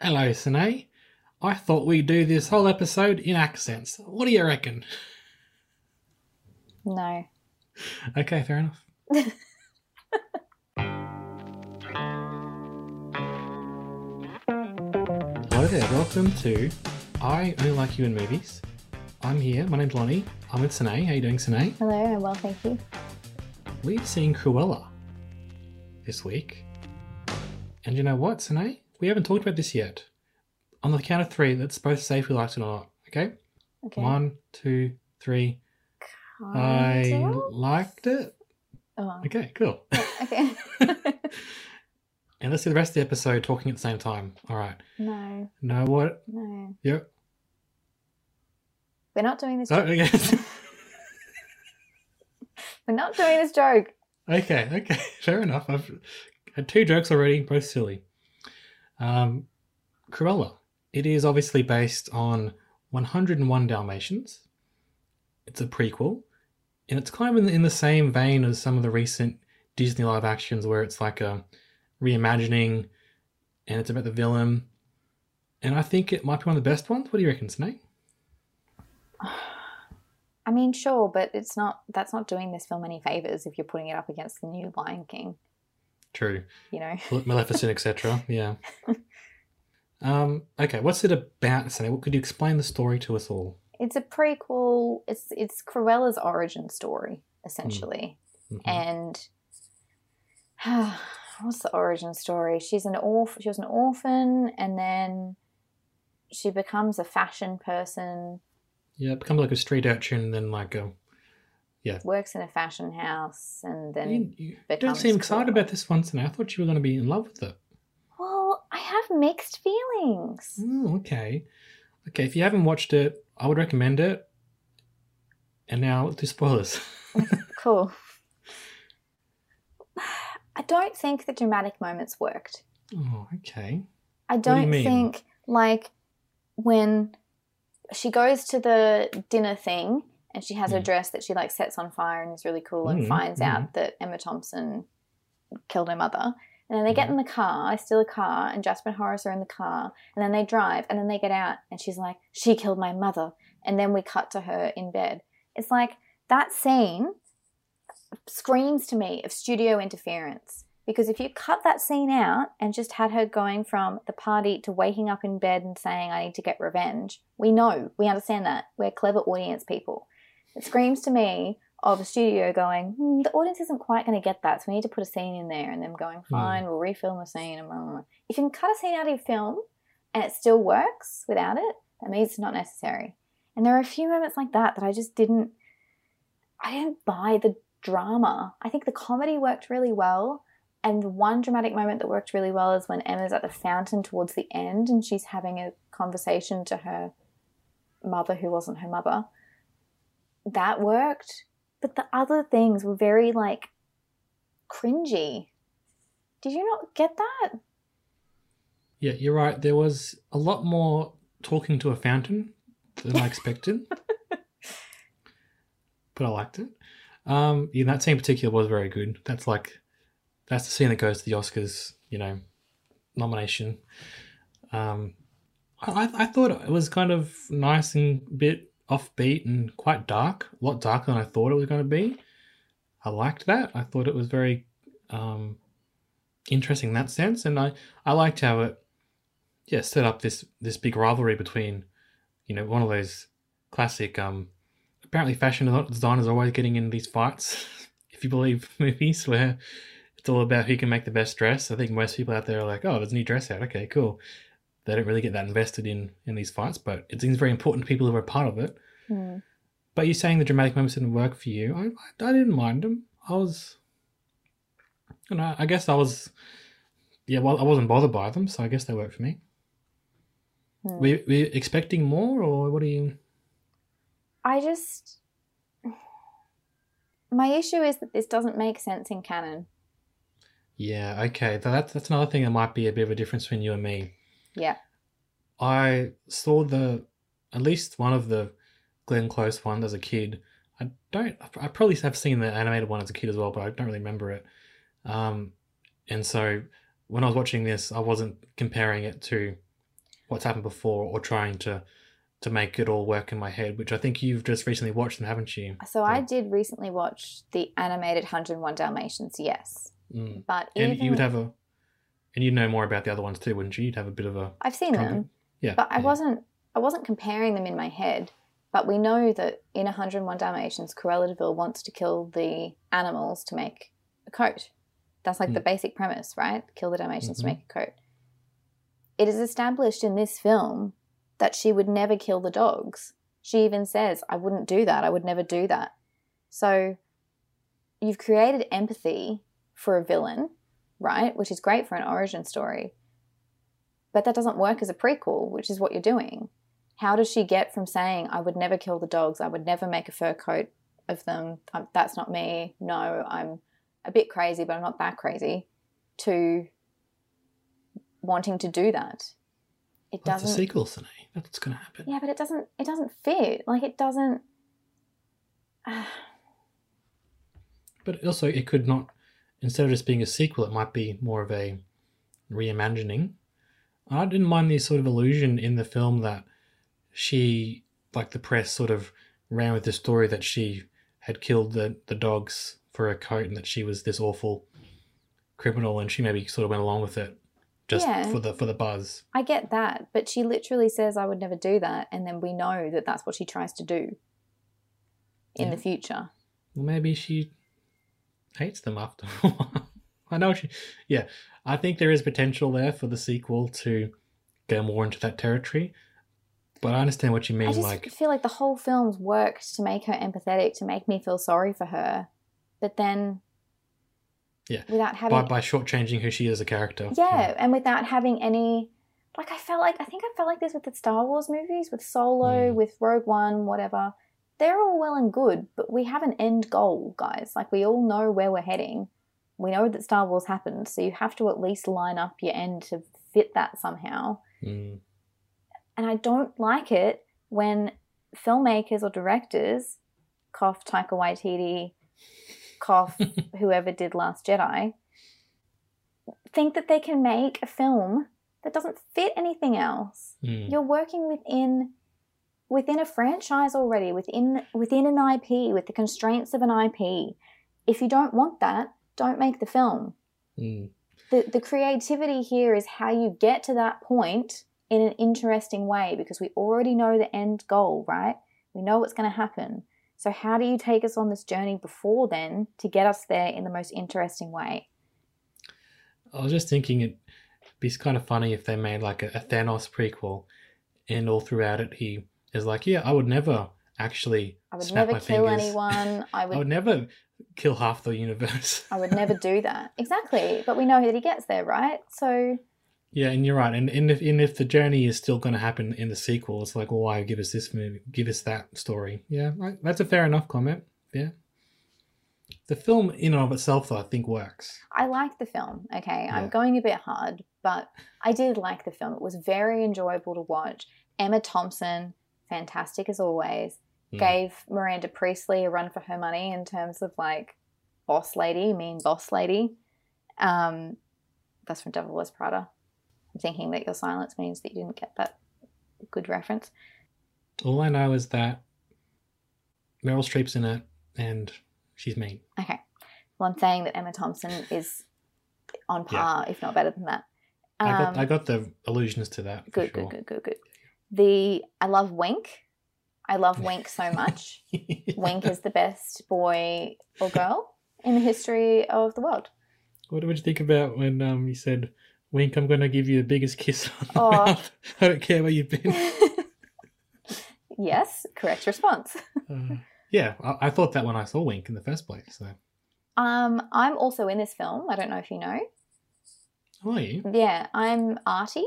Hello, Sine. I thought we'd do this whole episode in accents. What do you reckon? No. Okay, fair enough. Hello there, welcome to I Only Like You in Movies. I'm here, my name's Lonnie. I'm with Sine. How you doing, Sine? Hello, and well, thank you. We've seen Cruella this week. And you know what, Sine? We haven't talked about this yet. On the count of three, let's both say if we liked it or not. Okay? Okay. One, two, three. Kinda? I liked it. Oh, Okay, cool. okay. and let's do the rest of the episode talking at the same time. All right. no, No. what? no. Yep. We're not doing this. Oh, joke. okay. We're not doing this joke. okay, okay. Fair enough. I've had two jokes already, both silly. Um, Cruella. It is obviously based on 101 Dalmatians. It's a prequel, and it's kind of in the, in the same vein as some of the recent Disney live actions where it's like a reimagining and it's about the villain. And I think it might be one of the best ones. What do you reckon, Snake? I mean, sure, but it's not. That's not doing this film any favors if you're putting it up against the new Lion King. True. You know. Maleficent, etc. Yeah. Um, okay, what's it about, Snake? What could you explain the story to us all? It's a prequel. It's it's Cruella's origin story essentially, Mhm. and what's the origin story? She's an orph. She was an orphan, and then she becomes a fashion person. Yeah, it becomes like a street urchin, and then like a. Works in a fashion house, and then you, you don't seem excited about this one, Snake. I thought you were going to be in love with it. well, I have mixed feelings. Oh, okay. Okay, if you haven't watched it, I would recommend it. And now let's do spoilers. Cool. I don't think the dramatic moments worked. oh, okay. I do don't think like when she goes to the dinner thing and she has a Mm. dress that she like sets on fire and is really cool and Mm, finds mm. out that Emma Thompson killed her mother. And then they get in the car, I steal a car, and Jasper and Horace are in the car, and then they drive, and then they get out, and she's like, She killed my mother. And then we cut to her in bed. It's like that scene screams to me of studio interference. Because if you cut that scene out and just had her going from the party to waking up in bed and saying, I need to get revenge, we know, we understand that. We're clever audience people. It screams to me of a studio going, hmm, the audience isn't quite going to get that, so we need to put a scene in there, and them going, fine, we'll refilm the scene. And blah, blah, blah. If you can cut a scene out of your film and it still works without it, that means it's not necessary. And there are a few moments like that that I just didn't, I didn't buy the drama. I think the comedy worked really well. And the one dramatic moment that worked really well is when Emma's at the fountain towards the end and she's having a conversation to her mother who wasn't her mother. That worked. But the other things were very like cringy. Did you not get that? Yeah, you're right. There was a lot more talking to a fountain than I expected. but I liked it. Um, yeah, that scene in particular was very good. That's like, that's the scene that goes to the Oscars, you know, nomination. Um, I, I thought it was kind of nice and bit offbeat and quite dark, a lot darker than I thought it was going to be. I liked that. I thought it was very um, interesting in that sense, and I, I liked how it, yeah, set up this this big rivalry between, you know, one of those classic. Um, apparently, fashion designers always getting in these fights. if you believe movies where it's all about who can make the best dress, I think most people out there are like, oh, there's a new dress out. Okay, cool. They don't really get that invested in in these fights, but it seems very important to people who are part of it. Hmm. But you're saying the dramatic moments didn't work for you. I, I, I didn't mind them. I was, you know, I guess I was, yeah. Well, I wasn't bothered by them, so I guess they worked for me. Hmm. Were, you- were you expecting more, or what are you? I just. My issue is that this doesn't make sense in canon. Yeah, okay. tha- That's that's another thing that might be a bit of a difference between you and me. Yeah. I saw the at least one of the Glenn Close ones as a kid. I don't. I probably have seen the animated one as a kid as well, but I don't really remember it. Um, and so when I was watching this, I wasn't comparing it to what's happened before or trying to to make it all work in my head. Which I think you've just recently watched them, haven't you? So I did recently watch the animated 101 Dalmatians, yes. Mm. But And even you would have a, and you'd know more about the other ones too, wouldn't you? You'd have a bit of a I've seen them, yeah. but I yeah. wasn't I wasn't comparing them in my head. But we know that in 101 Dalmatians, Cruella de Vil wants to kill the animals to make a coat. That's like the Mm. basic premise, right? Kill the Dalmatians Mhm. to make a coat. It is established in this film that she would never kill the dogs. She even says, I wouldn't do that. I would never do that. So you've created empathy for a villain, right? Which is great for an origin story. But that doesn't work as a prequel, which is what you're doing. How does she get from saying, I would never kill the dogs, I would never make a fur coat of them, um, that's not me, no, I'm a bit crazy, but I'm not that crazy, to wanting to do that? It a doesn't. It's a sequel, Sine. That's going to happen. Yeah, but it doesn't. It doesn't fit. Like it doesn't. But also, it could not, instead of just being a sequel, it might be more of a reimagining. I didn't mind the sort of illusion in the film that she, like the press, sort of ran with the story that she had killed the, the dogs for a coat and that she was this awful criminal and she maybe sort of went along with it just Yeah. for the for the buzz. I get that, but she literally says, "I would never do that," and then we know that that's what she tries to do in Yeah. the future. Well, maybe she hates them after a while. I know she. Yeah, I think there is potential there for the sequel to go more into that territory. But I understand what you mean. I just like, feel like the whole film's worked to make her empathetic, to make me feel sorry for her, but then, Yeah. without having by by shortchanging who she is as a character. yeah, and without having any like I felt like I think I felt like this with the Star Wars movies, with Solo, Mm. with Rogue One, whatever. They're all well and good, but we have an end goal, guys. Like we all know where we're heading. We know that Star Wars happened, so you have to at least line up your end to fit that somehow. Mm. And I don't like it when filmmakers or directors, cough Taika Waititi, cough whoever did Last Jedi, think that they can make a film that doesn't fit anything else. Mm. You're working within within a franchise already, within within an IP, with the constraints of an IP. If you don't want that, don't make the film. Mm. The the creativity here is how you get to that point in an interesting way because we already know the end goal, right? We know what's going to happen. So how do you take us on this journey before then to get us there in the most interesting way? I was just thinking it'd be kind of funny if they made like a, a Thanos prequel, and all throughout it he is like, "Yeah, I would never actually I would snap never my kill fingers. anyone. I I would would never kill half the universe." I would never do that. Exactly. But we know that he gets there, right? So Yeah, and you're right. And, and if and if the journey is still going to happen in the sequel, it's like, well, why give us this movie? Give us that story. Yeah, right, that's a fair enough comment. Yeah. The film, in and of itself, though, I think works. I like the film. Okay, I'm going a bit hard, but I did like the film. It was very enjoyable to watch. Emma Thompson, fantastic as always, Mm. gave Miranda Priestly a run for her money in terms of like boss lady, mean boss lady. Um, that's from Devil Wears Prada. I'm thinking that your silence means that you didn't get that good reference. All I know is that Meryl Streep's in it, and she's mean. Okay. Well, I'm saying that Emma Thompson is on Yeah. par, if not better than that. I got Um, I got the allusions to that. For good, sure. good, good, good, good. The I love Wink. I love Wink so much. Wink is the best boy or girl in the history of the world. What did you think about when um you said, "Wink, I'm going to give you the biggest kiss on the Oh. mouth. I don't care where you've been." yes, correct response. Uh, yeah, I, I thought that when I saw Wink in the first place. So Um, I'm also in this film. I don't know if you know. How are you? Yeah, I'm Artie,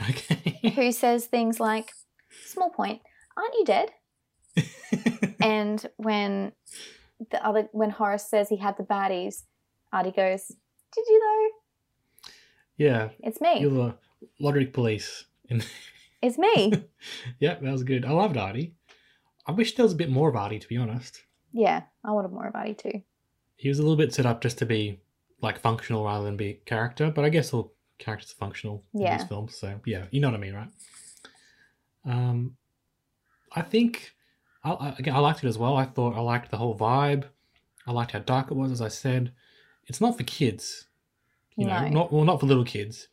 Okay. who says things like, "Small point, aren't you dead?" And when the other, when Horace says he had the baddies, Artie goes, "Did you though? yeah, It's me. you're the lottery police. In It's me." yeah, that was good. I loved Artie. I wish there was a bit more of Artie, to be honest. yeah, I wanted more of Artie too. He was a little bit set up just to be like functional rather than be character, but I guess all characters are functional in Yeah. these films. So yeah, you know what I mean, right? Um, I think I, I, again I liked it as well. I thought I liked the whole vibe. I liked how dark it was, as I said. It's not for kids, you know, not well, not for little kids.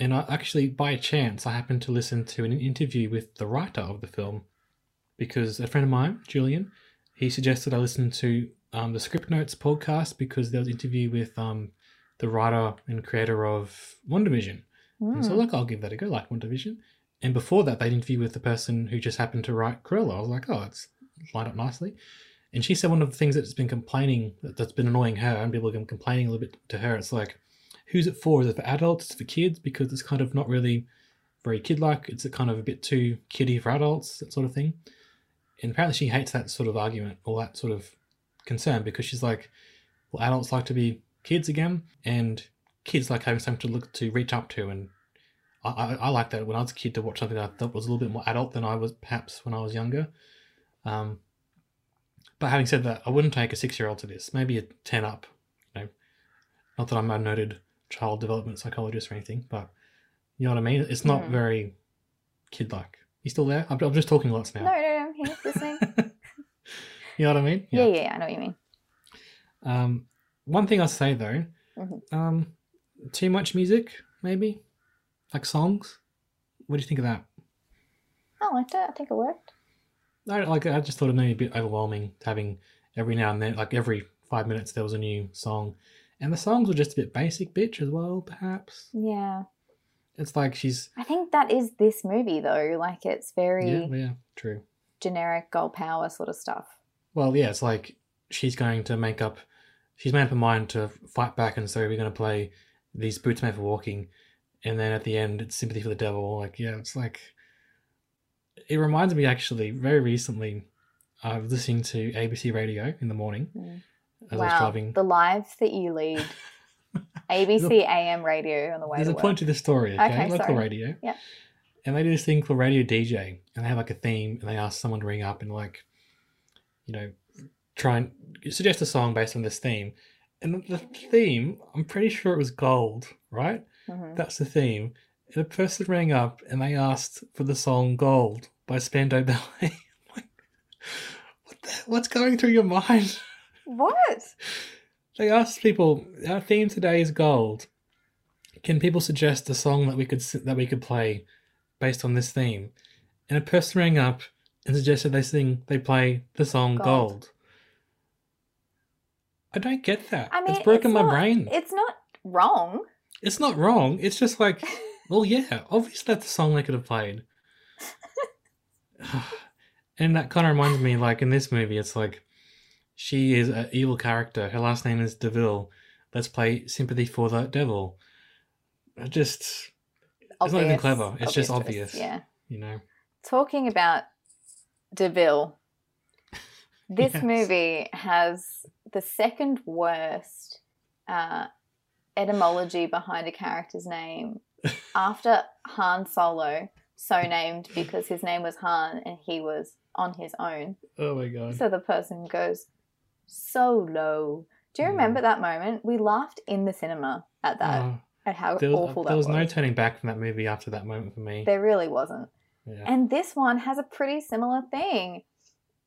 And I actually, by chance, I happened to listen to an interview with the writer of the film because a friend of mine, Julian, he suggested I listen to um, the Script Notes podcast because there was an interview with um, the writer and creator of WandaVision. And so, Mm. like, I'll give that a go, like WandaVision. And before that, they'd interview with the person who just happened to write Cruella. I was like, oh, it's lined up nicely. And she said one of the things that's been complaining, that's been annoying her, and people have been complaining a little bit to her, it's like, who's it for? Is it for adults? Is it for kids? Because it's kind of not really very kid like. It's a kind of a bit too kiddie for adults, that sort of thing. And apparently, she hates that sort of argument or that sort of concern because she's like, well, adults like to be kids again, and kids like having something to look to reach up to. And I, I, I like that when I was a kid to watch something that I thought was a little bit more adult than I was perhaps when I was younger. Um, but having said that, I wouldn't take a six year old to this. Maybe a 10 up. You know, not that I'm a noted child development psychologist or anything, but you know what I mean? It's not Hmm. very kid like. You still there? I'm, I'm just talking lots now. No, no, no, I'm here listening. you know what I mean? yeah. yeah, yeah, I know what you mean. Um, one thing I'll say though, Mhm. um, too much music, maybe, like songs. What do you think of that? I liked it. I think it worked. I like. I just thought it may be a bit overwhelming having every now and then, like every five minutes, there was a new song, and the songs were just a bit basic, bitch, as well. Perhaps Yeah. it's like she's I think that is this movie though. Like it's very yeah, yeah, true. generic girl power sort of stuff. Well, yeah, it's like she's going to make up. She's made up her mind to fight back, and so we're going to play these boots made for walking, and then at the end, it's sympathy for the devil. Like, yeah, it's like it reminds me actually. Very recently, I was listening to ABC Radio in the morning Mm. as I was driving. the lives that you lead. ABC AM radio on the way There's a work. point to the story, okay? Okay, Local sorry. radio. Yeah. And they do this thing called Radio DJ, and they have like a theme, and they ask someone to ring up and like, you know, try and suggest a song based on this theme. And the theme, I'm pretty sure it was gold, right? Mhm. That's the theme. And a person rang up and they asked for the song Gold by Spandau Ballet. like, what the, what's going through your mind? What? They asked people, our theme today is gold. Can people suggest a song that we could that we could play based on this theme? And a person rang up and suggested they sing they play the song Gold. Gold. I don't get that. I mean, it's broken my not- brain. It's not wrong. It's not wrong. It's just like, well, yeah, obviously that's a song they could have played. and that kind of reminds me, like in this movie, it's like she is an evil character. Her last name is Deville. Let's play sympathy for the devil. Just, it's not even clever. It's just twist, obvious. Yeah. you know. Talking about Deville, this Yes. movie has the second worst uh, etymology behind a character's name after Han Solo, so named because his name was Han and he was on his own. Oh my god. So the person goes, Solo. Do you remember that moment? We laughed in the cinema at that, Oh, at how was, awful that was There was. no turning back from that movie after that moment for me. There really wasn't. yeah. And this one has a pretty similar thing.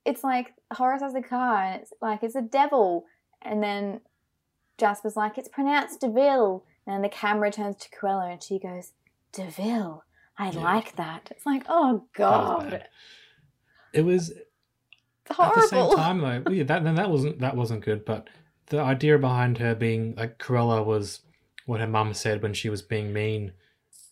It's like Horace has a car, and it's like it's a devil, and then Jasper's like it's pronounced Deville, and then the camera turns to Cruella, and she goes Deville. I Yeah. like that. It's like oh was god. It was it's At the horrible. same time, though, yeah, that then that wasn't that wasn't good. But the idea behind her being like Cruella was what her mum said when she was being mean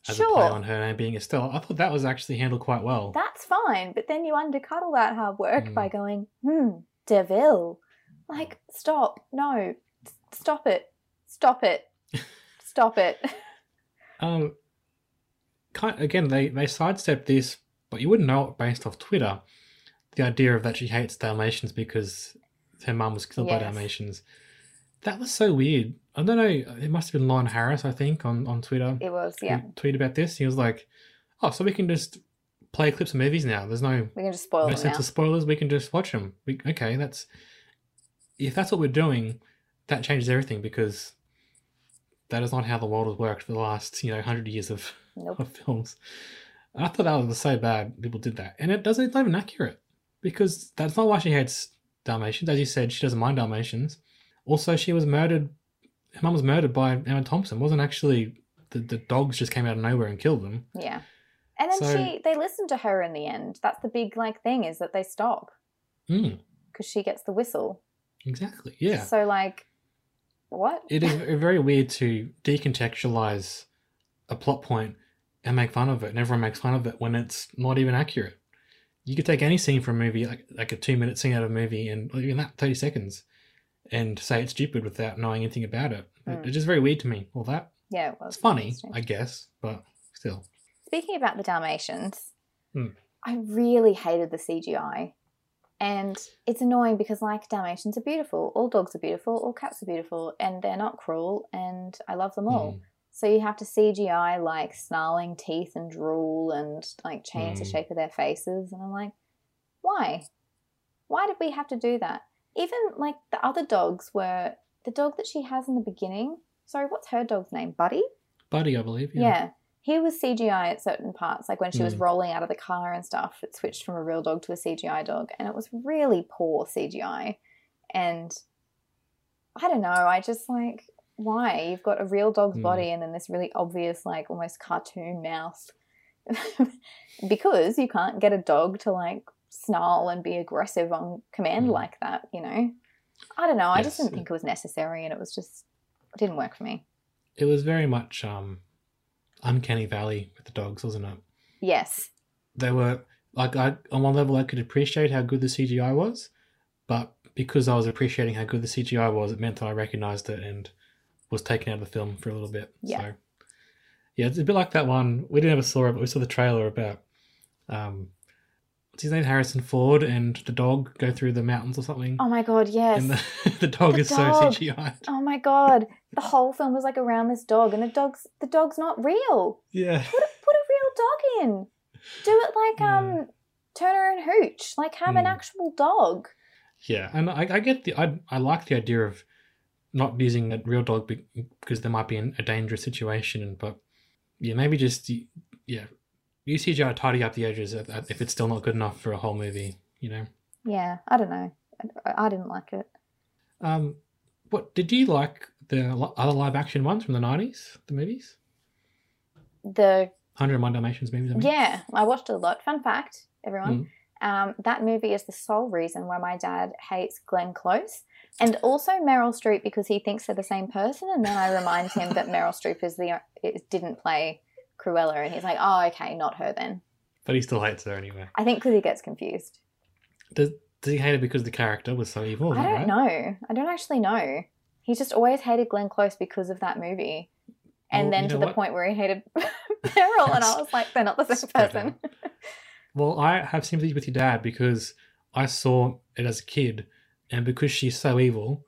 as a play Sure. on her name being Estelle. I thought that was actually handled quite well. That's fine, but then you undercut all that hard work Mm. by going, hmm, Deville. Like, stop. No. S- Stop it. Stop it. Stop it. Um, kind again, they they sidestepped this, but you wouldn't know it based off Twitter. The idea of that she hates Dalmatians because her mum was killed by Dalmatians. That was so weird. I don't know. It must have been Lon Harris, I think, on on Twitter. It was, yeah. tweeted about this. He was like, "Oh, so we can just play clips of movies now. There's no We can just spoil no them sense now. of spoilers. We can just watch them. We, okay, that's if that's what we're doing, that changes everything because that is not how the world has worked for the last you know hundred years of, Nope. of films. I thought that was so bad. People did that, and it doesn't. It's not even accurate because that's not why she hates Dalmatians. As you said, she doesn't mind Dalmatians. Also, she was murdered. Her mum was murdered by Emma Thompson. It wasn't actually the the dogs just came out of nowhere and killed them. Yeah. And then So- she, they listen to her in the end. That's the big like thing is that they stop Mm, because she gets the whistle. exactly. Yeah. So like, what? it is very weird to decontextualize a plot point and make fun of it, and everyone makes fun of it when it's not even accurate. You could take any scene from a movie, like like a two minute scene out of a movie, and even that thirty seconds, and say it's stupid without knowing anything about it. It- Mm. It's just very weird to me. All that Yeah, it was it's funny. I guess, but still. Speaking about the Dalmatians, Hmm. I really hated the CGI. And it's annoying because, like, Dalmatians are beautiful. All dogs are beautiful. All cats are beautiful. And they're not cruel. And I love them all. Mm. So you have to CGI, like, snarling teeth and drool and, like, change the Hmm. shape of their faces. And I'm like, why? Why did we have to do that? Even, like, the other dogs were the dog that she has in the beginning. Sorry, what's her dog's name? Buddy? Buddy, I believe. Yeah. Yeah. He was CGI at certain parts, like when she was Mm. rolling out of the car and stuff, it switched from a real dog to a CGI dog, and it was really poor CGI. And I don't know, I just like, why? You've got a real dog's Mm. body and then this really obvious, like almost cartoon mouth. because you can't get a dog to like snarl and be aggressive on command Mm. like that, you know? I don't know, I just didn't think it was necessary and it was just, it didn't work for me. It was very much um, uncanny valley with the dogs, wasn't it? Yes. they were like I on one level I could appreciate how good the CGI was, but because I was appreciating how good the CGI was, it meant that I recognized it and was taken out of the film for a little bit. Yeah. So yeah, it's a bit like that one. We didn't ever saw it, but we saw the trailer about um what's his name? Harrison Ford and the dog go through the mountains or something. Oh my god, yes. And the, the dog The is dog. so CGI. Oh my god, the whole film was like around this dog, and the dog's the dog's not real. Yeah. Put a, put a real dog in. Do it like Yeah. um Turner and Hooch, like have an Hmm. actual dog. Yeah, and I, I get the I I like the idea of not using a real dog because there might be an, a dangerous situation, but yeah, maybe just yeah, use CGI to tidy up the edges if it's still not good enough for a whole movie, you know. Yeah, I don't know. I, I didn't like it. Um, what did you like the other live action ones from the nineties, the movies? The Hundred and One Dalmatians movies. I mean. yeah, I watched a lot. Fun fact, everyone. Um, that movie is the sole reason why my dad hates Glenn Close. And also Meryl Streep because he thinks they're the same person, and then I remind him that Meryl Streep is the didn't play Cruella, and he's like, "Oh, okay, not her then." but he still hates her anyway. I think because he gets confused. Does does he hate her because the character was so evil? I don't right? know. I don't actually know. He just always hated Glenn Close because of that movie. And Well, then to the what? point where he hated Meryl, and I was like, they're not the same person. Well, I have sympathy with your dad because I saw it as a kid, and because she's so evil,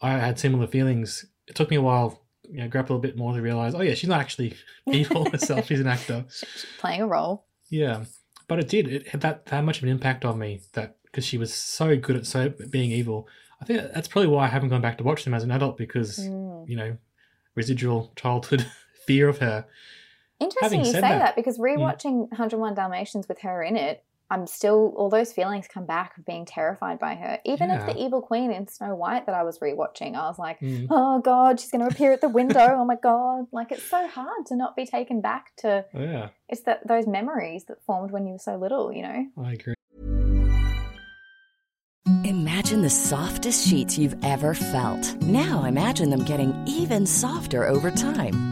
I had similar feelings. It took me a while, you know, grab a bit more to realize, oh yeah, she's not actually evil herself; she's an actor. She's playing a role. Yeah, but it did. It had that that much of an impact on me that because she was so good at so being evil. I think that's probably why I haven't gone back to watch them as an adult because Mm. you know residual childhood fear of her. Interesting Having you say that. that- because rewatching 101 Dalmatians with her in it, I'm still all those feelings come back of being terrified by her. Even if the evil queen in Snow White that I was rewatching, I was like, Mm. oh god, she's going to appear at the window. oh my god, like it's so hard to not be taken back to. Oh, yeah, It's that those memories that formed when you were so little, you know. I agree. Imagine the softest sheets you've ever felt. Now imagine them getting even softer over time.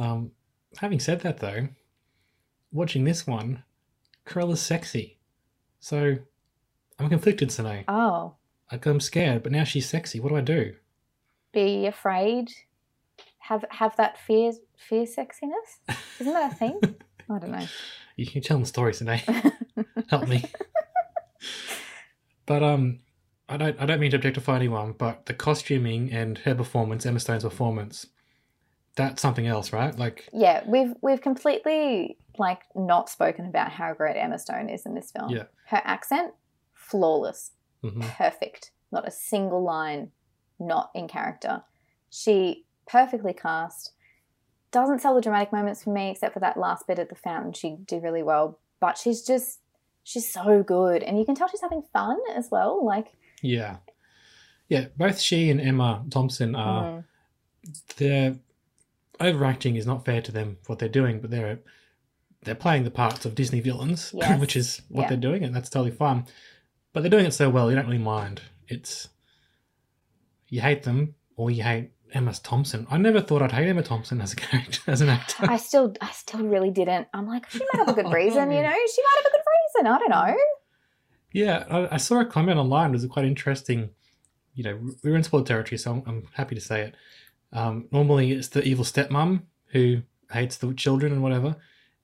Um, having said that, though, watching this one, Cruella's sexy. So I'm conflicted tonight. Oh, Like, I'm scared, but now she's sexy. What do I do? be afraid. Have have that fear fear sexiness. Isn't that a thing? I don't know. You can tell them the story today. Help me. but um, I don't. I don't mean to objectify anyone, but the costuming and her performance, Emma Stone's performance, that's something else, right? Like, Yeah, we've we've completely like not spoken about how great Emma Stone is in this film. Yeah. Her accent, flawless, mhm. perfect. Not a single line not in character. She perfectly cast. Doesn't sell the dramatic moments for me, except for that last bit at the fountain. She did really well, but she's just she's so good, and you can tell she's having fun as well. Like, yeah, yeah. Both she and Emma Thompson are. mm, Their overacting is not fair to them what they're doing, but they're they're playing the parts of Disney villains, Yes. which is what Yeah. they're doing, and that's totally fine. But they're doing it so well, you don't really mind. It's you hate them or you hate Emma Thompson. I never thought I'd hate Emma Thompson as a character, as an actor. I still, I still really didn't. I'm like, she might have a good reason, you know. She might have a good reason. I don't know. Yeah, I, I saw a comment online. It was quite interesting. You know, we're in spoiled territory, so I'm, I'm happy to say it. Um, normally, it's the evil stepmom who hates the children and whatever.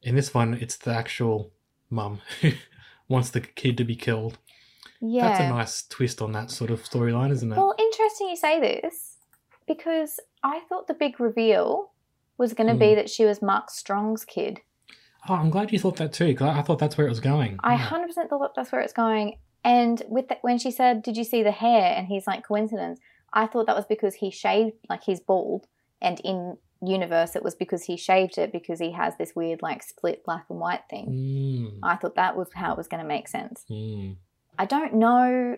In this one, it's the actual mum who wants the kid to be killed. Yeah. That's a nice twist on that sort of storyline, isn't it? Well, interesting you say this because I thought the big reveal was going to be Hmm. that she was Mark Strong's kid. oh, I'm glad you thought that too, because I, I thought that's where it was going. I Yeah. 100% thought that's where it's going. And with the, when she said, "Did you see the hair?" and he's like, "Coincidence." I thought that was because he shaved, like he's bald, and in universe it was because he shaved it because he has this weird like split black and white thing. Mm, I thought that was how it was going to make sense. mm. I don't know.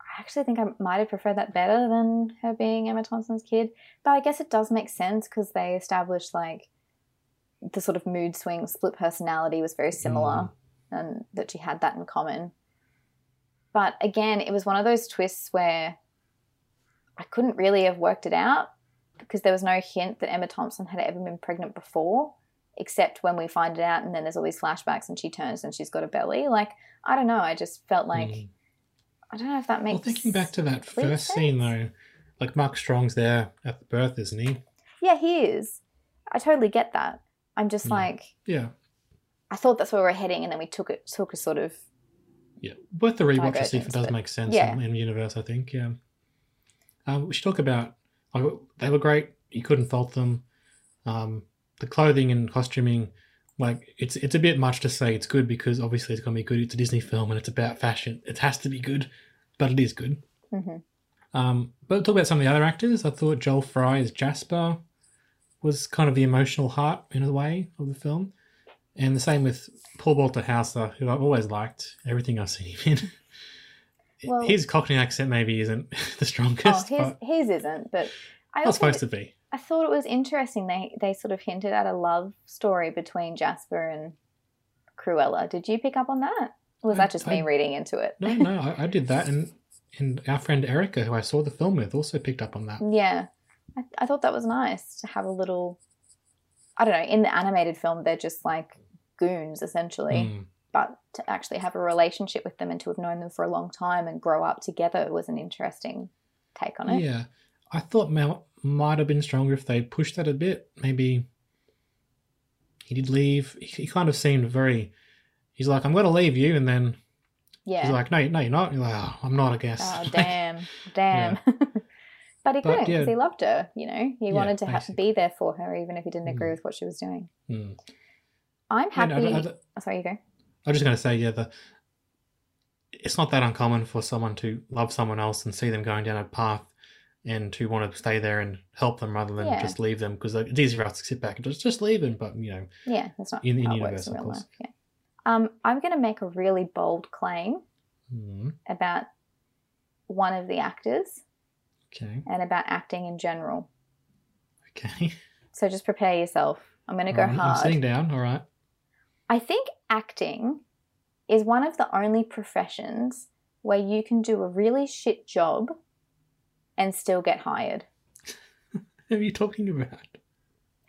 I actually think I might have preferred that better than her being Emma Thompson's kid. But I guess it does make sense because they established like the sort of mood swing, split personality was very similar and that she had that in common. But again, it was one of those twists where I couldn't really have worked it out because there was no hint that Emma Thompson had ever been pregnant before, except when we find it out and then there's all these flashbacks and she turns and she's got a belly. Like, I don't know. I just felt like, Mm. I don't know if that makes Well, thinking back to that first scene though, like Mark Strong's there at the birth, isn't he? Yeah, he is. I totally get that. I'm just Mm. like, Yeah. I thought that's where we we're heading, and then we took it, took a sort of, Yeah, worth the rewatch to see if it does but- make sense yeah. in, in universe. I think. Yeah. Um, we should talk about. Like, they were great. You couldn't fault them. Um, the clothing and costuming, like it's it's a bit much to say it's good because obviously it's gonna be good. It's a Disney film and it's about fashion. It has to be good, but it is good. mhm. Um, but talk about some of the other actors. I thought Joel Fry as Jasper was kind of the emotional heart in a way of the film, and the same with Paul Walter Hauser, who I've always liked everything I've seen him in. Well- his Cockney accent maybe isn't the oh, strongest, his but his isn't, but I also supposed to be. I thought it was interesting. They they sort of hinted at a love story between Jasper and Cruella. Did you pick up on that? Or was I- that just me reading into it? No, no, I, I did that, and and our friend Erica, who I saw the film with, also picked up on that. Yeah, I, I thought that was nice to have a little. I don't know. In the animated film, they're just like goons essentially, Mm. But to actually have a relationship with them and to have known them for a long time and grow up together was an interesting take on it. Yeah, I thought Mel, might have been stronger if they pushed that a bit. Maybe he did leave. He, kind of seemed very. He's like, I'm going to leave you, and then Yeah. he's like, No, no, you're not. You're like, oh, I'm not. I guess. oh damn, damn. but he couldn't because yeah. he loved her. You know, he Yeah, wanted to ha- be there for her, even if he didn't agree Mm. with what she was doing. Hmm. I'm Yeah, no, happy. Don't- oh, sorry, you go. I'm just going to say, yeah, the it's not that uncommon for someone to love someone else and see them going down a path and to want to stay there and help them rather than Yeah. just leave them because it's easy for us to sit back and just just leave them. But you know, Yeah, that's not In- in universe, in of real course. life. Yeah. Um, I'm going to make a really bold claim hmm, about one of the actors okay, and about acting in general. okay. So just prepare yourself. I'm going to go Alright, I'm sitting down. All right. I think acting is one of the only professions where you can do a really shit job and still get hired. Who are you talking about?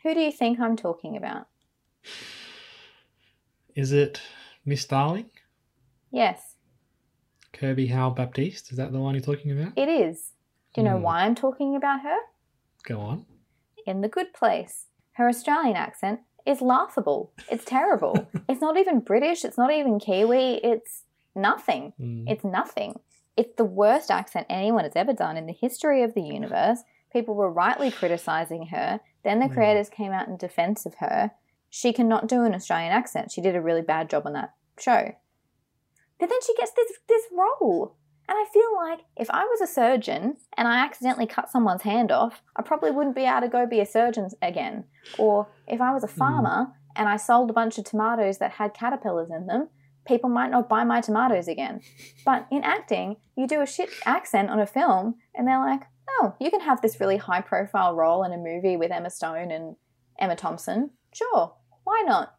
Who do you think I'm talking about? Is it Miss Darling? Yes, Kirby Howell Baptiste? Is that the one you're talking about? it is. Do you know Hmm. why I'm talking about her? Go on. In The Good Place. Her Australian accent is laughable. It's terrible. it's not even British, it's not even Kiwi, it's nothing. Hmm. It's nothing. It's the worst accent anyone has ever done in the history of the universe. People were rightly criticizing her. Then the Hmm. creators came out in defense of her. She cannot do an Australian accent. She did a really bad job on that show. But then she gets this this role. And I feel like if I was a surgeon and I accidentally cut someone's hand off, I probably wouldn't be able to go be a surgeon again. Or if I was a mm. farmer and I sold a bunch of tomatoes that had caterpillars in them, people might not buy my tomatoes again. But in acting, you do a shit accent on a film and they're like, oh, you can have this really high profile role in a movie with Emma Stone and Emma Thompson. Sure, why not?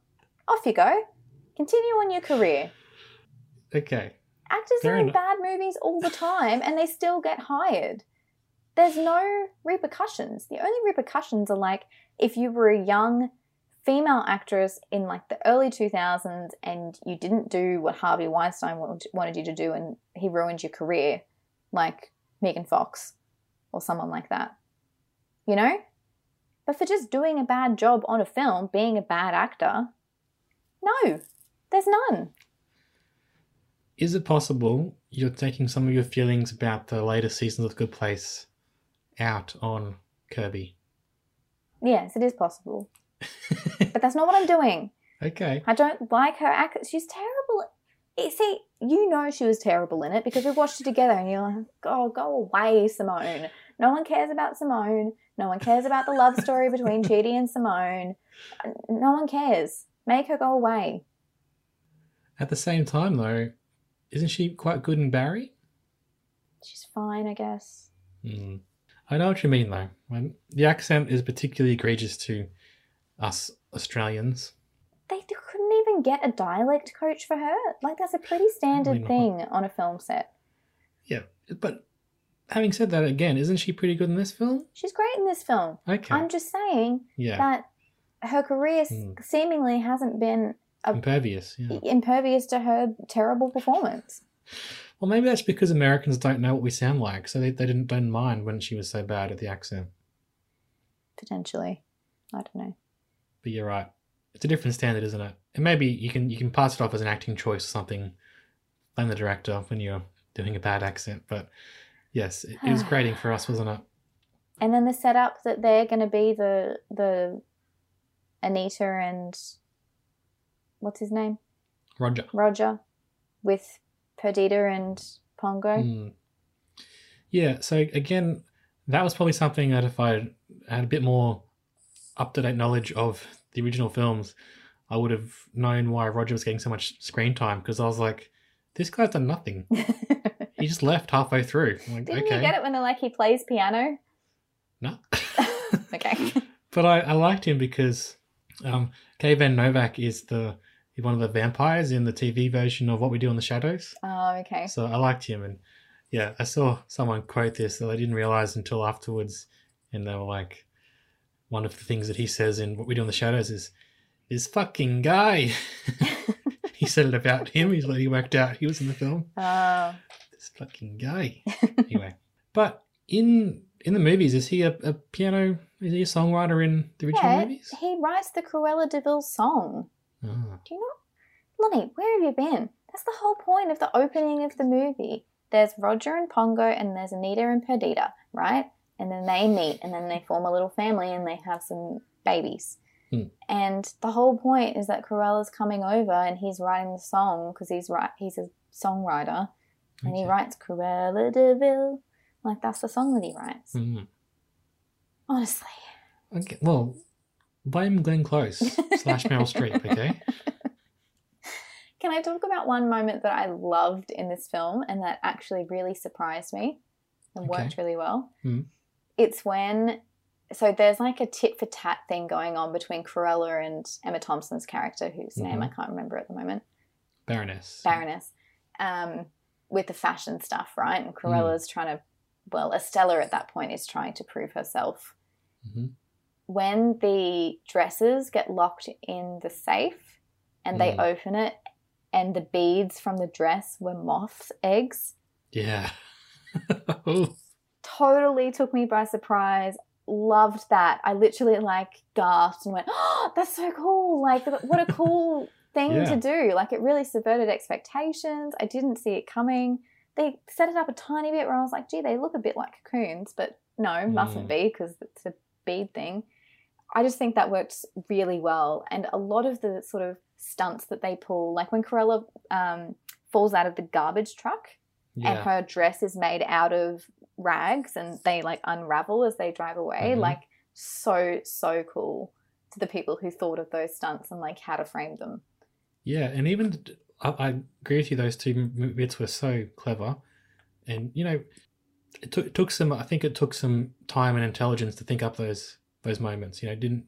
Off you go. Continue on your career. Okay. Actors Fair are in enough. bad movies all the time and they still get hired. There's no repercussions. The only repercussions are like if you were a young female actress in like the early 2000s and you didn't do what Harvey Weinstein wanted wanted you to do and he ruined your career, like Megan Fox or someone like that. You know? But for just doing a bad job on a film, being a bad actor, no, there's none. Is it possible you're taking some of your feelings about the later seasons of Good Place out on Kirby? Yes, it is possible. But that's not what I'm doing. okay. I don't like her act. She's terrible. You see, you know she was terrible in it because we watched it together and you're like, oh, go away, Simone. No one cares about Simone. No one cares about the love story between Chidi and Simone. No one cares. Make her go away. At the same time, though, isn't she quite good in Barry? She's fine, I guess. Hmm. I know what you mean, though. When the accent is particularly egregious to us Australians. They couldn't even get a dialect coach for her. Like, that's a pretty standard thing on a film set. Yeah, but having said that, again, isn't she pretty good in this film? She's great in this film. Okay. I'm just saying yeah. that her career s Hmm. seemingly hasn't been a- Impervious. Yeah. impervious to her terrible performance. Well, maybe that's because Americans don't know what we sound like, so they, they didn't don't mind when she was so bad at the accent. Potentially, I don't know. But you're right. It's a different standard, isn't it? And maybe you can you can pass it off as an acting choice or something. Blame the director when you're doing a bad accent. But yes, it, it was grating for us, wasn't it? And then the setup that they're going to be the the Anita and what's his name Roger. Roger with Perdita and Pongo. Mm. Yeah, so again, that was probably something that if I had a bit more up to date knowledge of the original films, I would have known why Roger was getting so much screen time because I was like, this guy's done nothing. He just left halfway through. I'm like, Didn't okay. you get it when they're like he plays piano? No. Okay. but I, I liked him because um, Kayvan Novak is the one of the vampires in the TV version of What We Do in the Shadows. oh, okay. So I liked him, and yeah, I saw someone quote this that I didn't realize until afterwards, and they were like, one of the things that he says in What We Do in the Shadows is, "This fucking guy." he said it about him. He's like he worked out he was in the film. Oh, This fucking guy. anyway, but in in the movies, is he a, a piano? Is he a songwriter in the original Yeah, movies? he writes the Cruella de Vil song. Ah, Do you not? Lonnie, where have you been? That's the whole point of the opening of the movie. There's Roger and Pongo, and there's Anita and Perdita, right? And then they meet, and then they form a little family, and they have some babies. Hmm. And the whole point is that Cruella's coming over, and he's writing the song because he's right. He's a songwriter, and he writes Corella de Vil. Like that's the song that he writes. Mm. Honestly, Okay, well, blame Glenn Close slash Meryl Streep, okay? Can I talk about one moment that I loved in this film and that actually really surprised me and Okay. worked really well? Mhm. It's when, so there's like a tit for tat thing going on between Cruella and Emma Thompson's character, whose name I can't remember at the moment, Baroness. Baroness, um, with the fashion stuff, right? Mm. And Cruella's trying to, well, Estella at that point is trying to prove herself. hmm When the dresses get locked in the safe and they Mm. open it, and the beads from the dress were moths' eggs, Yeah. Totally took me by surprise. Loved that. I literally like gasped and went, "Oh, that's so cool! Like, what a cool thing Yeah. to do! Like, it really subverted expectations. I didn't see it coming. They set it up a tiny bit where I was like, "Gee, they look a bit like cocoons," but no, mustn't Mm. be because it's a bead thing. I just think that works really well, and a lot of the sort of stunts that they pull, like when Cruella um, falls out of the garbage truck and her dress is made out of rags and they like unravel as they drive away Mhm. like so so cool to the people who thought of those stunts and like how to frame them Yeah, and even I, I agree with you. Those two bits were so clever, and you know, it took it took some. I think it took some time and intelligence to think up those those moments. You know, didn't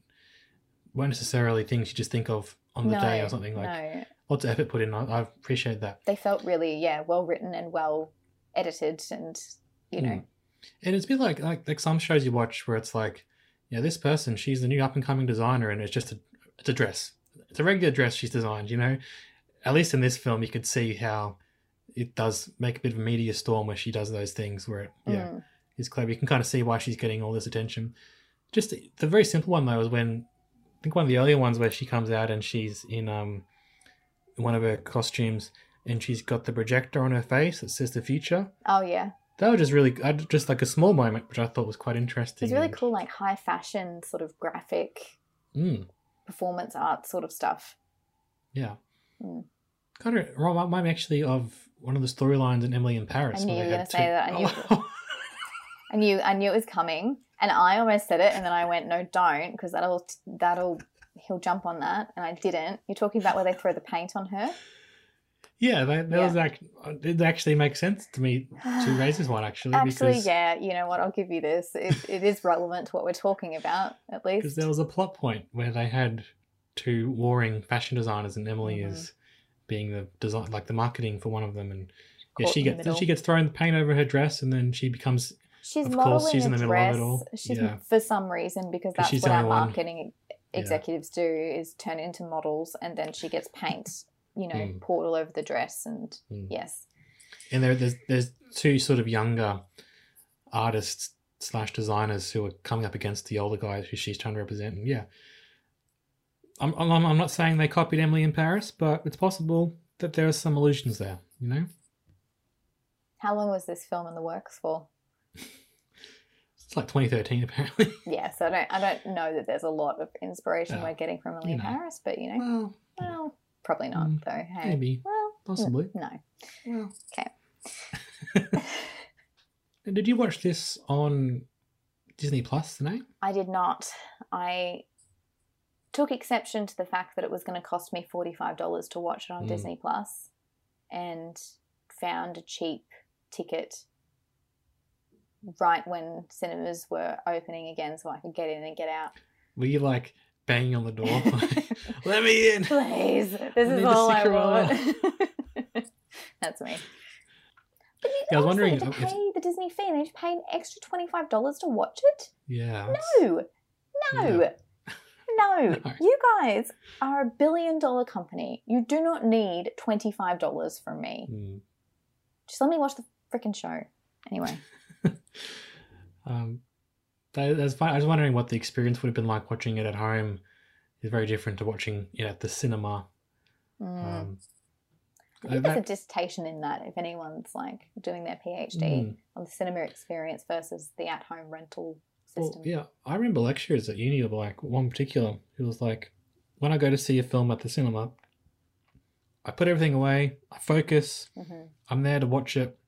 weren't necessarily things you just think of on the no day or something. Like no lots of effort put in. I, I appreciate that. they felt really yeah well written and well edited and you know Mm. And it's a bit like like like some shows you watch where it's like, yeah, this person she's the new up and coming designer, and it's just a it's a dress. It's a regular dress she's designed. You know, at least in this film you could see how it does make a bit of a media storm where she does those things where it yeah Mm. is clever. You can kind of see why she's getting all this attention. Just the very simple one though is when I think one of the earlier ones where she comes out and she's in um one of her costumes and she's got the projector on her face that says the future. oh yeah That was just really I- just like a small moment, which I thought was quite interesting. it's really cool like high fashion sort of graphic Mm, performance art sort of stuff yeah. Mm. Kind of remind me actually of one of the storylines in Emily in Paris. I knew you were gonna say that. I knew- I knew I knew it was coming, and I almost said it, and then I went, "No, don't," because that'll that'll he'll jump on that, and I didn't. You're talking about where they throw the paint on her. yeah, that, that Yeah. was act- it actually makes sense to me to raise this one actually. Actually, because, yeah, you know what? I'll give you this. It, it is relevant to what we're talking about, at least. Because there was a plot point where they had two warring fashion designers, and Emily Mhm. is being the design, like the marketing for one of them, and yeah, she gets she gets thrown the paint over her dress, and then she becomes She's of course, modeling she's in a the middle of it dress. all. She's Yeah. for some reason because that's what our only one- marketing Yeah. executives do is turn into models, and then she gets paint, you know, Mm. poured all over the dress, and Mm. yes, and there, there's there's two sort of younger artists slash designers who are coming up against the older guys who she's trying to represent. And yeah, I'm I'm I'm not saying they copied Emily in Paris, but it's possible that there are some illusions there. You know, how long was this film in the works for? it's like 2013 apparently. yeah, so I don't I don't know that there's a lot of inspiration Yeah. we're getting from Emily You know. Paris, but you know, well, well, probably not Mm, though. Hey, maybe. well, possibly. no. Well, Okay. Did you watch this on Disney Plus today? I did not. I took exception to the fact that it was going to cost me forty five dollars to watch it on Mm. Disney Plus, and found a cheap ticket right when cinemas were opening again, so I could get in and get out. Were you like banging on the door? Let me in. Please, this I is all I want. That's me. But you, Yeah, I was wondering to if- pay the Disney fee, and then you pay an extra twenty five dollars to watch it. Yeah. No, no, Yeah. no. No. You guys are a billion dollar company. You do not need twenty five dollars from me. Hmm. Just let me watch the freaking show. Anyway, Um, that, that's fine. I was wondering what the experience would have been like watching it at home. Is very different to watching it at the cinema. Mm. Um, I think uh, there's a dissertation in that if anyone's like doing their PhD Mm. on the cinema experience versus the at home rental Well, system. yeah, I remember lectures at uni of like one particular who was like, when I go to see a film at the cinema, I put everything away, I focus, Mhm. I'm there to watch it,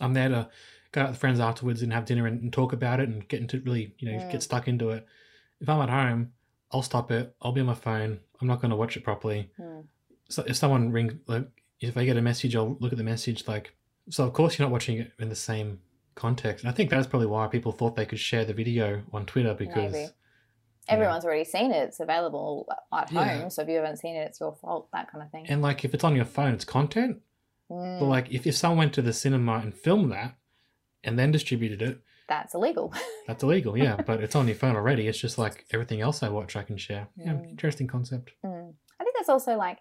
I'm there to go out with friends afterwards and have dinner and, and talk about it and get into really, you know, get stuck into it. If I'm at home, I'll stop it, I'll be on my phone, I'm not going to watch it properly. Mm. So if someone rings, like, if I get a message, I'll look at the message, like, so of course you're not watching it in the same context. And I think that's probably why people thought they could share the video on Twitter because Maybe. Everyone's already seen it. It's available at Yeah. home. So if you haven't seen it, it's your fault. That kind of thing. and like if it's on your phone, it's content. Mm, But like if, if someone went to the cinema and filmed that and then distributed it, that's illegal. that's illegal. Yeah, but it's on your phone already. It's just like everything else I watch, I can share. Yeah, Mm. interesting concept. Mm. I think that's also like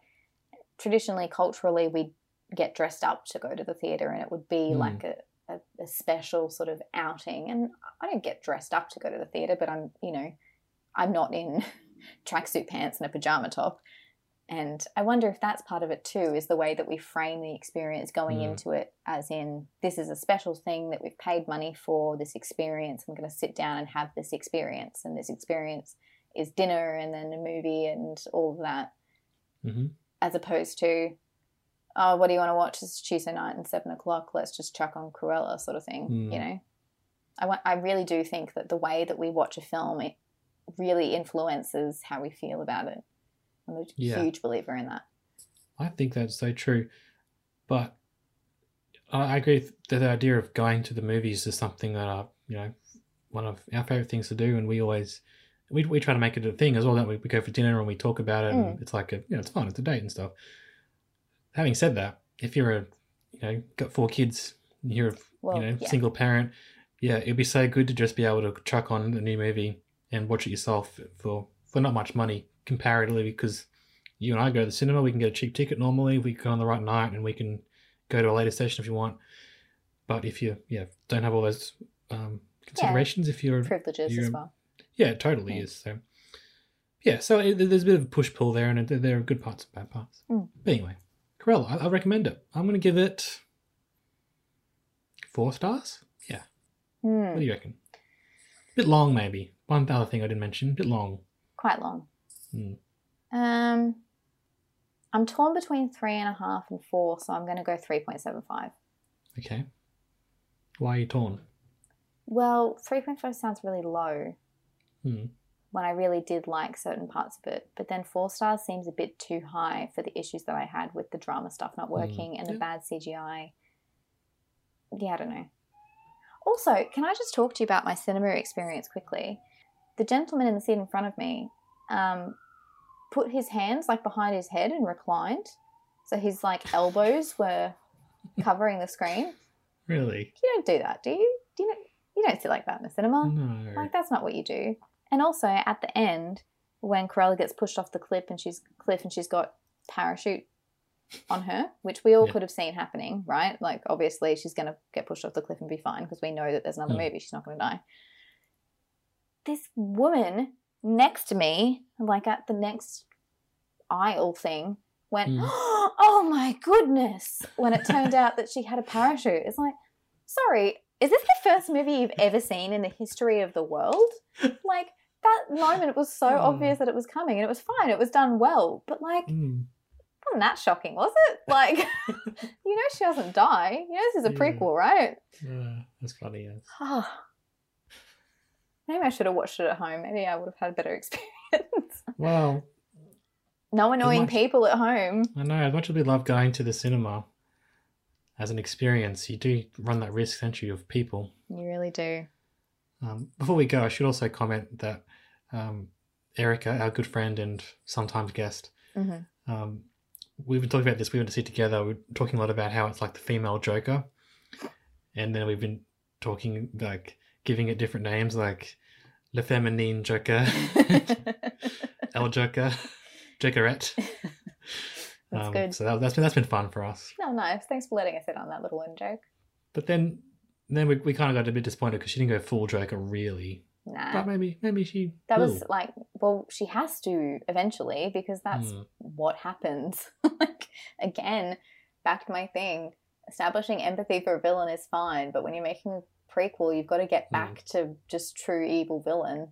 traditionally, culturally, we get dressed up to go to the theatre, and it would be Mm. like a, a, a special sort of outing. And I don't get dressed up to go to the theatre, but I'm, you know, I'm not in tracksuit pants and a pajama top. And I wonder if that's part of it too, is the way that we frame the experience going Mm. into it, as in, this is a special thing that we've paid money for, this experience. I'm going to sit down and have this experience. And this experience is dinner and then a movie and all of that hmm as opposed to, oh, what do you want to watch? It's Tuesday night and seven o'clock. Let's just chuck on Cruella, sort of thing. Mm. You know, I want. I really do think that the way that we watch a film it really influences how we feel about it. I'm a Yeah. huge believer in that. I think that's so true. But I agree that the idea of going to the movies is something that are, you know, one of our favorite things to do, and we always we, we try to make it a thing as well. That we, we go for dinner and we talk about it, and mm. it's like a you know it's fun, it's a date and stuff. Having said that, if you're a you know got four kids, and you're a Well, you know yeah. single parent, yeah, it'd be so good to just be able to chuck on a new movie and watch it yourself for for not much money comparatively because you and I go to the cinema, we can get a cheap ticket normally. We can go on the right night, and we can go to a later session if you want. But if you yeah don't have all those um, considerations, if you're Privileges you're- as well. yeah, it totally Yeah. is. So yeah, so it, there's a bit of a push pull there, and there- there are good parts and bad parts. Mm. But anyway, Cruella, I, I recommend it. I'm going to give it four stars. Yeah, Hmm, what do you reckon? A bit long, maybe. One other thing I didn't mention, a bit long. quite long. Hmm. Um, I'm torn between three and a half and four, so I'm going to go three point seven five. Okay. Why are you torn? Well, 3.5 sounds really low Hmm. when I really did like certain parts of it. But then four stars seems a bit too high for the issues that I had with the drama stuff not working and the bad CGI. Yeah, I don't know. Also, can I just talk to you about my cinema experience quickly? The gentleman in the seat in front of me um, put his hands like behind his head and reclined. So his like elbows were covering the screen. Really? You don't do that, do you? Do you, know, you don't sit like that in the cinema. No. Like that's not what you do. And also at the end, when Cruella gets pushed off the cliff and she's cliff and she's got parachute on her, which we all Yeah. could have seen happening, right? Like obviously she's gonna get pushed off the cliff and be fine because we know that there's another Hmm. movie, she's not gonna die. This woman next to me, like at the next aisle thing, went, Hmm. Oh my goodness, when it turned out that she had a parachute. It's like, sorry, is this the first movie you've ever seen in the history of the world? Like, that moment it was so Oh. obvious that it was coming and it was fine. It was done well. But, like, Hmm. wasn't that shocking, was it? Like, you know, she doesn't die. You know, this is a Yeah. prequel, right? Uh, that's funny, yes. Maybe I should have watched it at home. Maybe I would have had a better experience. Well, no annoying much- people at home. I know, as much as we love going to the cinema as an experience, you do run that risk, don't you, of people. You really do. Um, before we go, I should also comment that um, Erica, our good friend and sometimes guest, hmm um, we've been talking about this. We went to see it together. We are talking a lot about how it's like the female Joker, and then we've been talking like giving it different names, like Le Feminine Joker, El Joker, Jokerette. That's Um, good. So that, that's been that's been fun for us. No, nice. Thanks for letting us in on that little in joke. But then then we, we kind of got a bit disappointed because she didn't go full Joker, really. Nah. But maybe maybe she. That will. was like, well, she has to eventually because that's Hmm. what happens. like, again, back to my thing. Establishing empathy for a villain is fine, but when you're making prequel, you've got to get Hmm. back to just true evil villain.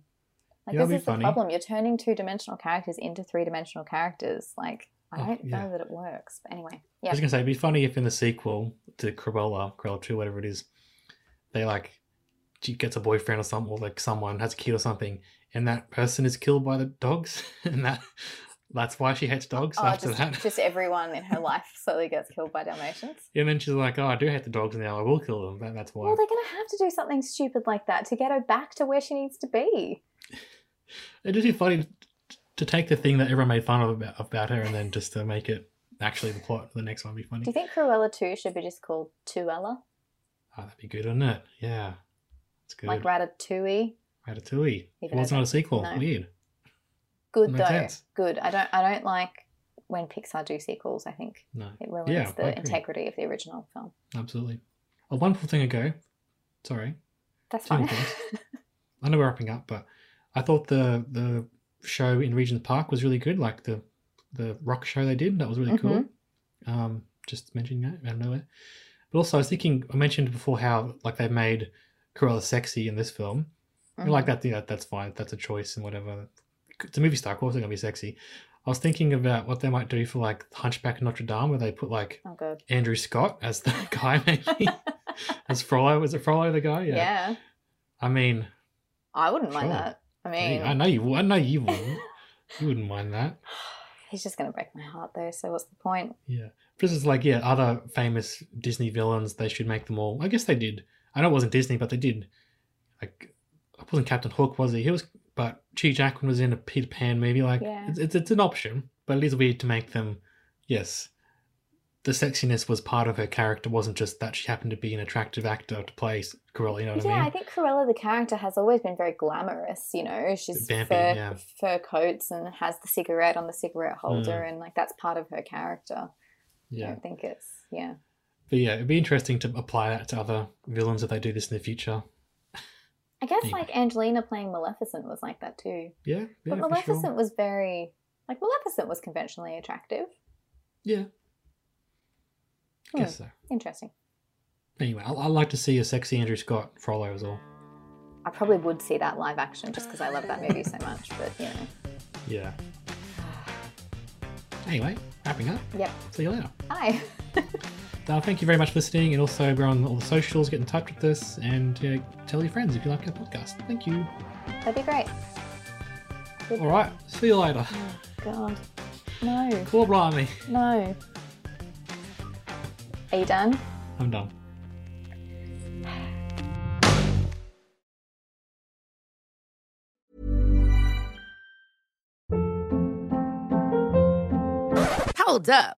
Like, Yeah, this is funny. the problem. You're turning two dimensional characters into three dimensional characters. Like, I Oh, don't yeah. know that it works. But anyway, I was gonna say it'd be funny if in the sequel to Cruella, Cruella Two, whatever it is, they like she gets a boyfriend or something, or like someone has a kid or something, and that person is killed by the dogs, and that that's why she hates dogs Oh, after just, that. just everyone in her life slowly gets killed by Dalmatians. Yeah, and then she's like, "Oh, I do hate the dogs now. I will kill them." That, that's why. Well, they're going to have to do something stupid like that to get her back to where she needs to be. It'd just be funny to, take the thing that everyone made fun of about, about her, and then just to make it actually the plot. for The next one would be funny. Do you think Cruella 2 should be just called Tuella? Oh, that'd be good, wouldn't it? Yeah, it's good. Like Ratatouille? Ratatouille. It Even was though- not a sequel. no. Weird. Good Makes though. sense. Good. I don't. I don't like when Pixar do sequels. I think No, it ruins Yeah, the integrity of the original film. absolutely. A wonderful thing ago. Sorry, That's Two fine. I know we're wrapping up, but I thought the the show in Regent's Park was really good. Like the the rock show they did, that was really cool. Um, just mentioning that out of nowhere. But also, I was thinking, I mentioned before how like they made Cruella sexy in this film. I Like that, yeah, that's fine. That's a choice and whatever. It's a movie star, of course they're gonna be sexy. I was thinking about what they might do for like Hunchback of Notre Dame, where they put like Oh. Andrew Scott as the guy, maybe as Frollo. Was it Frollo the guy? Yeah. yeah. I mean, I wouldn't mind that. I mean, I know you. would- I know you wouldn't. you wouldn't mind that. he's just going to break my heart though. So what's the point? Yeah. This is like yeah, other famous Disney villains. They should make them all. I guess they did. I know it wasn't Disney, but they did. Like, it wasn't Captain Hook, was he? He was. But Hugh Jackman was in a Peter Pan movie. Like, Yeah. it's, it's it's an option, but it is weird to make them. Yes, the sexiness was part of her character. wasn't just that she happened to be an attractive actor to play Cruella. You know what yeah, I mean? Yeah, I think Cruella the character has always been very glamorous. You know, she's Vampy, fur, yeah. fur coats and has the cigarette on the cigarette holder, Mm. and like that's part of her character. I yeah. don't think it's yeah. But yeah, it'd be interesting to apply that to other villains if they do this in the future. I guess like Angelina playing Maleficent was like that too. Yeah, yeah, But Maleficent sure. was very like Maleficent was conventionally attractive. Yeah, I Hmm. guess so. Interesting. Anyway, I- I'd like to see a sexy Andrew Scott Frollo as well. I probably would see that live action just because I love that movie so much. But you know, Yeah. Anyway, wrapping up. yep. See you later. Hi. Uh, thank you very much for listening, and also we're on all the socials. Get in touch with us and uh, tell your friends if you like our podcast. Thank you. That'd be great. All right, see you later. Oh God. No. Poor blimey. No. Are you done? I'm done. Hold up.